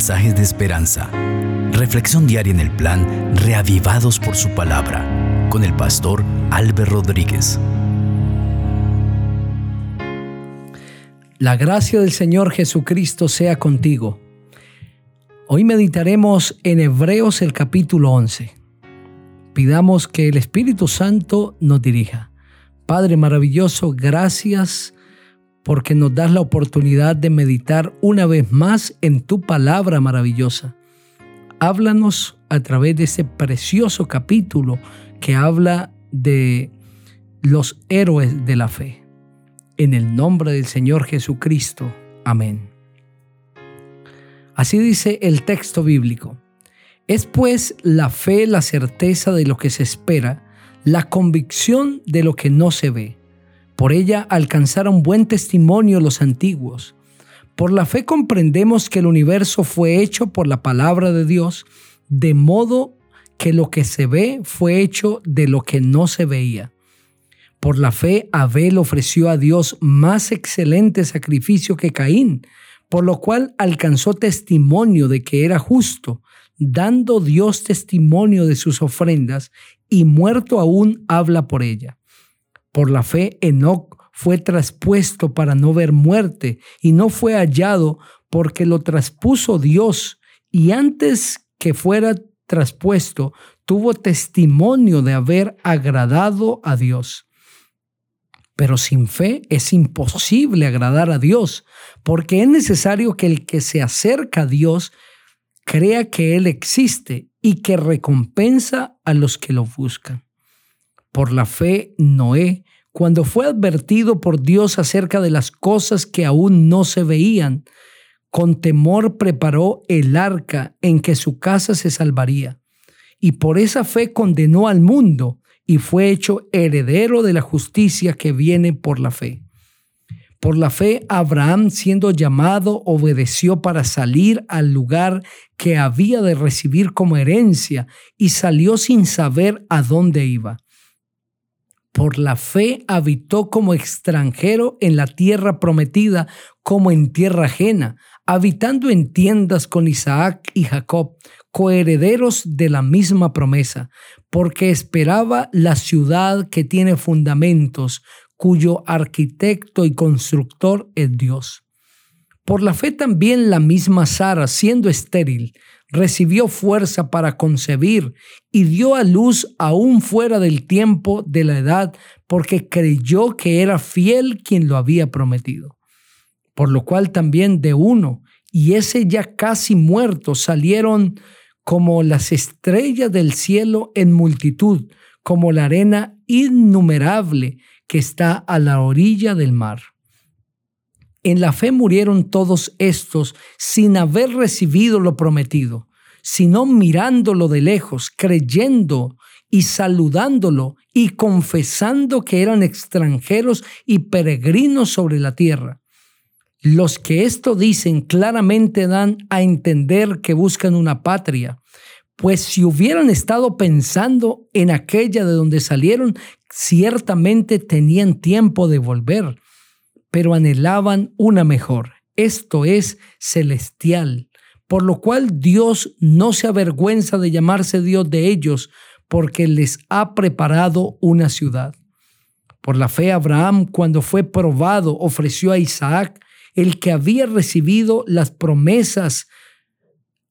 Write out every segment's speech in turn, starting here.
mensajes de esperanza. Reflexión diaria en el plan Reavivados por su palabra con el pastor Álvaro Rodríguez. La gracia del Señor Jesucristo sea contigo. Hoy meditaremos en Hebreos el capítulo 11. Pidamos que el Espíritu Santo nos dirija. Padre maravilloso, gracias porque nos das la oportunidad de meditar una vez más en tu palabra maravillosa. Háblanos a través de ese precioso capítulo que habla de los héroes de la fe. En el nombre del Señor Jesucristo. Amén. Así dice el texto bíblico. Es pues la fe la certeza de lo que se espera, la convicción de lo que no se ve por ella alcanzaron buen testimonio los antiguos. Por la fe comprendemos que el universo fue hecho por la palabra de Dios, de modo que lo que se ve fue hecho de lo que no se veía. Por la fe Abel ofreció a Dios más excelente sacrificio que Caín, por lo cual alcanzó testimonio de que era justo, dando Dios testimonio de sus ofrendas, y muerto aún habla por ella. Por la fe, Enoc fue traspuesto para no ver muerte y no fue hallado porque lo traspuso Dios y antes que fuera traspuesto tuvo testimonio de haber agradado a Dios. Pero sin fe es imposible agradar a Dios, porque es necesario que el que se acerca a Dios crea que Él existe y que recompensa a los que lo buscan. Por la fe, Noé, cuando fue advertido por Dios acerca de las cosas que aún no se veían, con temor preparó el arca en que su casa se salvaría. Y por esa fe condenó al mundo y fue hecho heredero de la justicia que viene por la fe. Por la fe, Abraham, siendo llamado, obedeció para salir al lugar que había de recibir como herencia y salió sin saber a dónde iba por la fe habitó como extranjero en la tierra prometida, como en tierra ajena, habitando en tiendas con Isaac y Jacob, coherederos de la misma promesa, porque esperaba la ciudad que tiene fundamentos, cuyo arquitecto y constructor es Dios. Por la fe también la misma Sara, siendo estéril, recibió fuerza para concebir y dio a luz aún fuera del tiempo de la edad, porque creyó que era fiel quien lo había prometido. Por lo cual también de uno, y ese ya casi muerto, salieron como las estrellas del cielo en multitud, como la arena innumerable que está a la orilla del mar. En la fe murieron todos estos sin haber recibido lo prometido, sino mirándolo de lejos, creyendo y saludándolo y confesando que eran extranjeros y peregrinos sobre la tierra. Los que esto dicen claramente dan a entender que buscan una patria, pues si hubieran estado pensando en aquella de donde salieron, ciertamente tenían tiempo de volver pero anhelaban una mejor, esto es celestial, por lo cual Dios no se avergüenza de llamarse Dios de ellos, porque les ha preparado una ciudad. Por la fe Abraham, cuando fue probado, ofreció a Isaac, el que había recibido las promesas,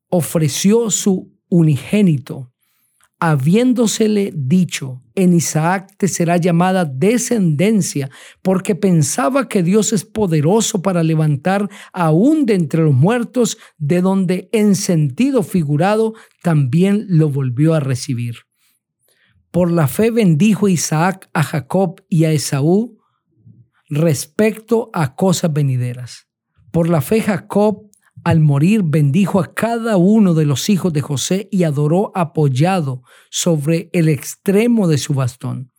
ofreció su unigénito habiéndosele dicho, en Isaac te será llamada descendencia, porque pensaba que Dios es poderoso para levantar aún de entre los muertos, de donde en sentido figurado también lo volvió a recibir. Por la fe bendijo Isaac a Jacob y a Esaú respecto a cosas venideras. Por la fe Jacob al morir bendijo a cada uno de los hijos de José y adoró apoyado sobre el extremo de su bastón.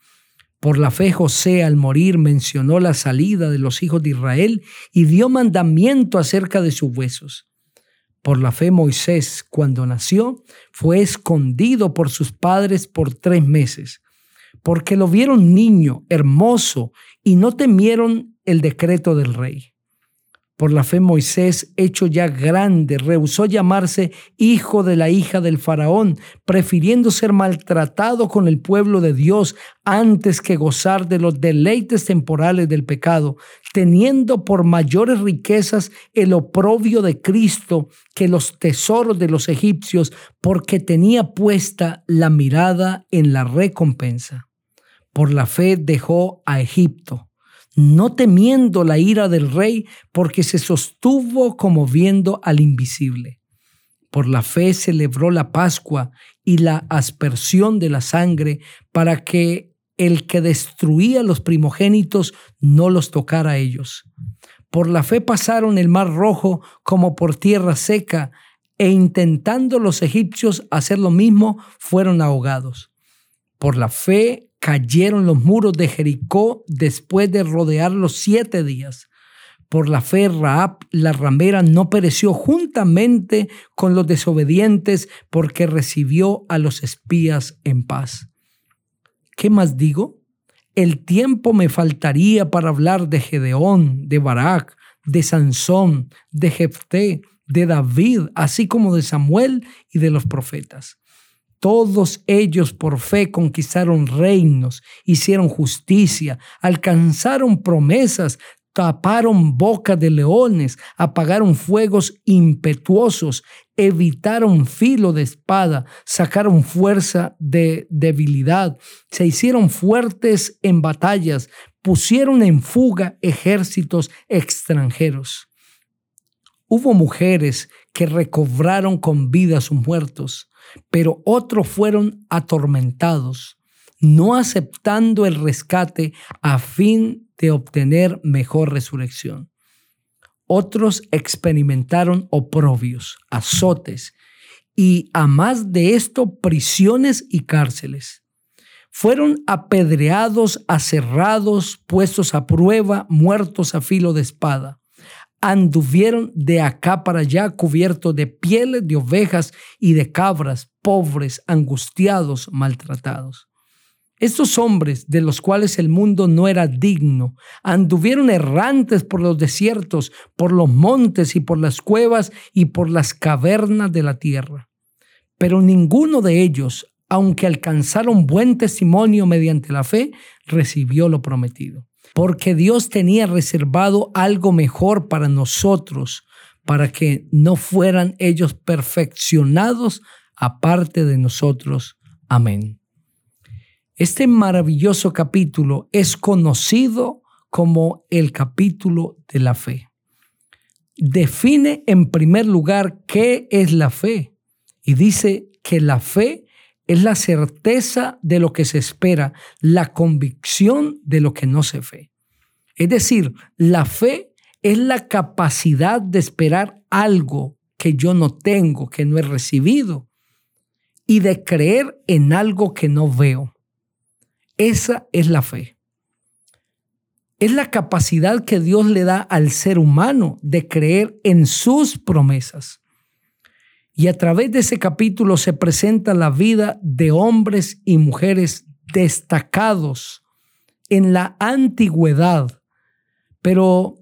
Por la fe José al morir mencionó la salida de los hijos de Israel y dio mandamiento acerca de sus huesos. Por la fe Moisés, cuando nació, fue escondido por sus padres por tres meses, porque lo vieron niño, hermoso, y no temieron el decreto del rey Por la fe Moisés, hecho ya grande, rehusó llamarse hijo de la hija del faraón, prefiriendo ser maltratado con el pueblo de Dios antes que gozar de los deleites temporales del pecado, teniendo por mayores riquezas el oprobio de Cristo que los tesoros de los egipcios, porque tenía puesta la mirada en la recompensa. Por la fe dejó a Egipto no temiendo la ira del rey, porque se sostuvo como viendo al invisible. Por la fe celebró la Pascua y la aspersión de la sangre para que el que destruía los primogénitos no los tocara a ellos. Por la fe pasaron el mar rojo como por tierra seca, e intentando los egipcios hacer lo mismo, fueron ahogados. Por la fe cayeron los muros de Jericó después de rodearlos siete días. Por la fe, Raab, la ramera, no pereció juntamente con los desobedientes porque recibió a los espías en paz. ¿Qué más digo? El tiempo me faltaría para hablar de Gedeón, de Barak, de Sansón, de Jefté, de David, así como de Samuel y de los profetas. Todos ellos por fe conquistaron reinos, hicieron justicia, alcanzaron promesas, taparon boca de leones, apagaron fuegos impetuosos, evitaron filo de espada, sacaron fuerza de debilidad, se hicieron fuertes en batallas, pusieron en fuga ejércitos extranjeros. Hubo mujeres que recobraron con vida a sus muertos pero otros fueron atormentados, no aceptando el rescate a fin de obtener mejor resurrección. Otros experimentaron oprobios, azotes y a más de esto prisiones y cárceles. Fueron apedreados, aserrados, puestos a prueba, muertos a filo de espada anduvieron de acá para allá cubiertos de pieles de ovejas y de cabras, pobres, angustiados, maltratados. Estos hombres, de los cuales el mundo no era digno, anduvieron errantes por los desiertos, por los montes y por las cuevas y por las cavernas de la tierra. Pero ninguno de ellos, aunque alcanzaron buen testimonio mediante la fe, recibió lo prometido porque Dios tenía reservado algo mejor para nosotros, para que no fueran ellos perfeccionados aparte de nosotros. Amén. Este maravilloso capítulo es conocido como el capítulo de la fe. Define en primer lugar qué es la fe y dice que la fe es la certeza de lo que se espera, la convicción de lo que no se ve. Es decir, la fe es la capacidad de esperar algo que yo no tengo, que no he recibido, y de creer en algo que no veo. Esa es la fe. Es la capacidad que Dios le da al ser humano de creer en sus promesas. Y a través de ese capítulo se presenta la vida de hombres y mujeres destacados en la antigüedad. Pero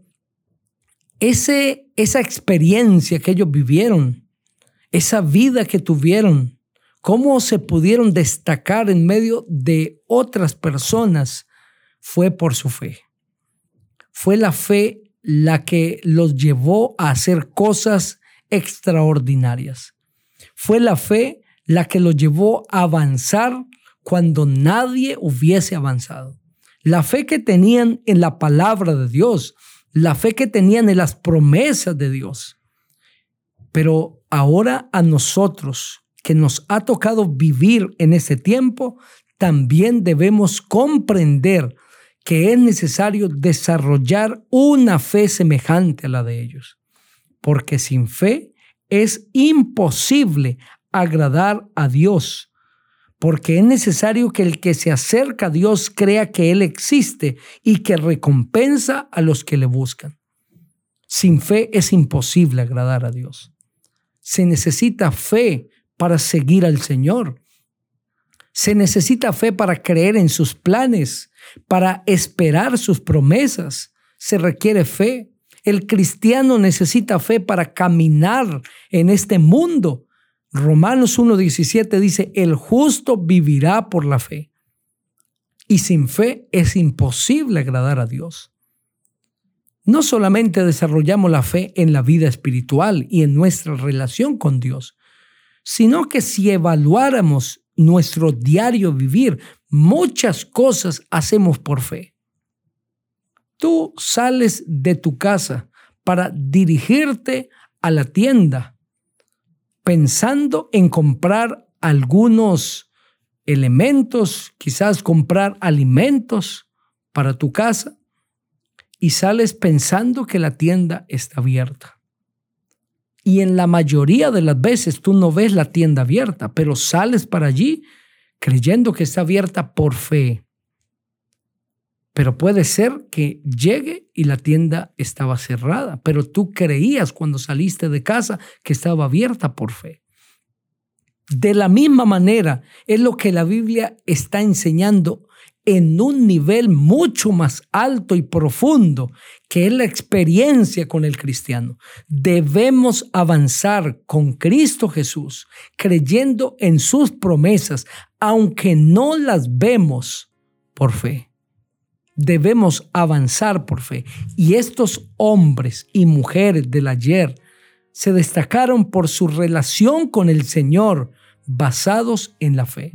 ese, esa experiencia que ellos vivieron, esa vida que tuvieron, cómo se pudieron destacar en medio de otras personas, fue por su fe. Fue la fe la que los llevó a hacer cosas extraordinarias. Fue la fe la que lo llevó a avanzar cuando nadie hubiese avanzado. La fe que tenían en la palabra de Dios, la fe que tenían en las promesas de Dios. Pero ahora a nosotros que nos ha tocado vivir en ese tiempo, también debemos comprender que es necesario desarrollar una fe semejante a la de ellos porque sin fe es imposible agradar a Dios, porque es necesario que el que se acerca a Dios crea que Él existe y que recompensa a los que le buscan. Sin fe es imposible agradar a Dios. Se necesita fe para seguir al Señor. Se necesita fe para creer en sus planes, para esperar sus promesas. Se requiere fe El cristiano necesita fe para caminar en este mundo. Romanos 1.17 dice, el justo vivirá por la fe. Y sin fe es imposible agradar a Dios. No solamente desarrollamos la fe en la vida espiritual y en nuestra relación con Dios, sino que si evaluáramos nuestro diario vivir, muchas cosas hacemos por fe. Tú sales de tu casa para dirigirte a la tienda pensando en comprar algunos elementos, quizás comprar alimentos para tu casa y sales pensando que la tienda está abierta. Y en la mayoría de las veces tú no ves la tienda abierta, pero sales para allí creyendo que está abierta por fe. Pero puede ser que llegue y la tienda estaba cerrada, pero tú creías cuando saliste de casa que estaba abierta por fe. De la misma manera es lo que la Biblia está enseñando en un nivel mucho más alto y profundo, que es la experiencia con el cristiano. Debemos avanzar con Cristo Jesús, creyendo en sus promesas, aunque no las vemos por fe debemos avanzar por fe. Y estos hombres y mujeres del ayer se destacaron por su relación con el Señor basados en la fe.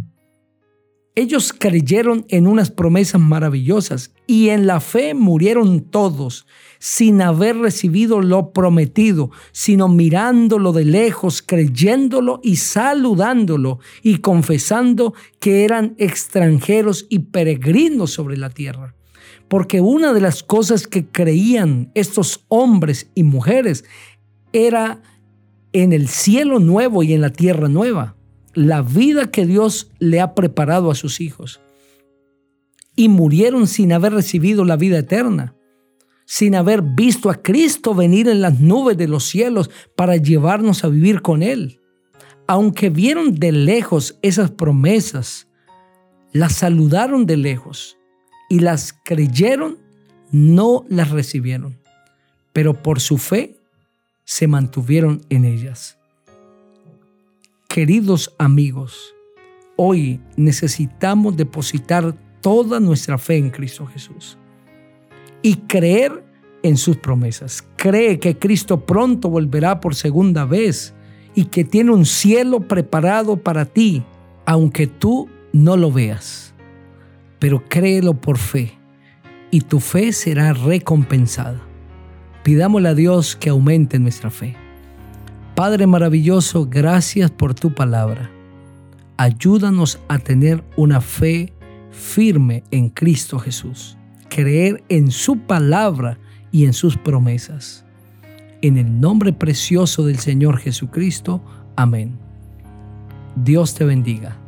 Ellos creyeron en unas promesas maravillosas y en la fe murieron todos sin haber recibido lo prometido, sino mirándolo de lejos, creyéndolo y saludándolo y confesando que eran extranjeros y peregrinos sobre la tierra. Porque una de las cosas que creían estos hombres y mujeres era en el cielo nuevo y en la tierra nueva, la vida que Dios le ha preparado a sus hijos. Y murieron sin haber recibido la vida eterna, sin haber visto a Cristo venir en las nubes de los cielos para llevarnos a vivir con Él. Aunque vieron de lejos esas promesas, las saludaron de lejos y las creyeron, no las recibieron, pero por su fe se mantuvieron en ellas. Queridos amigos, hoy necesitamos depositar toda nuestra fe en Cristo Jesús y creer en sus promesas. Cree que Cristo pronto volverá por segunda vez y que tiene un cielo preparado para ti, aunque tú no lo veas pero créelo por fe y tu fe será recompensada. Pidámosle a Dios que aumente nuestra fe. Padre maravilloso, gracias por tu palabra. Ayúdanos a tener una fe firme en Cristo Jesús, creer en su palabra y en sus promesas. En el nombre precioso del Señor Jesucristo. Amén. Dios te bendiga.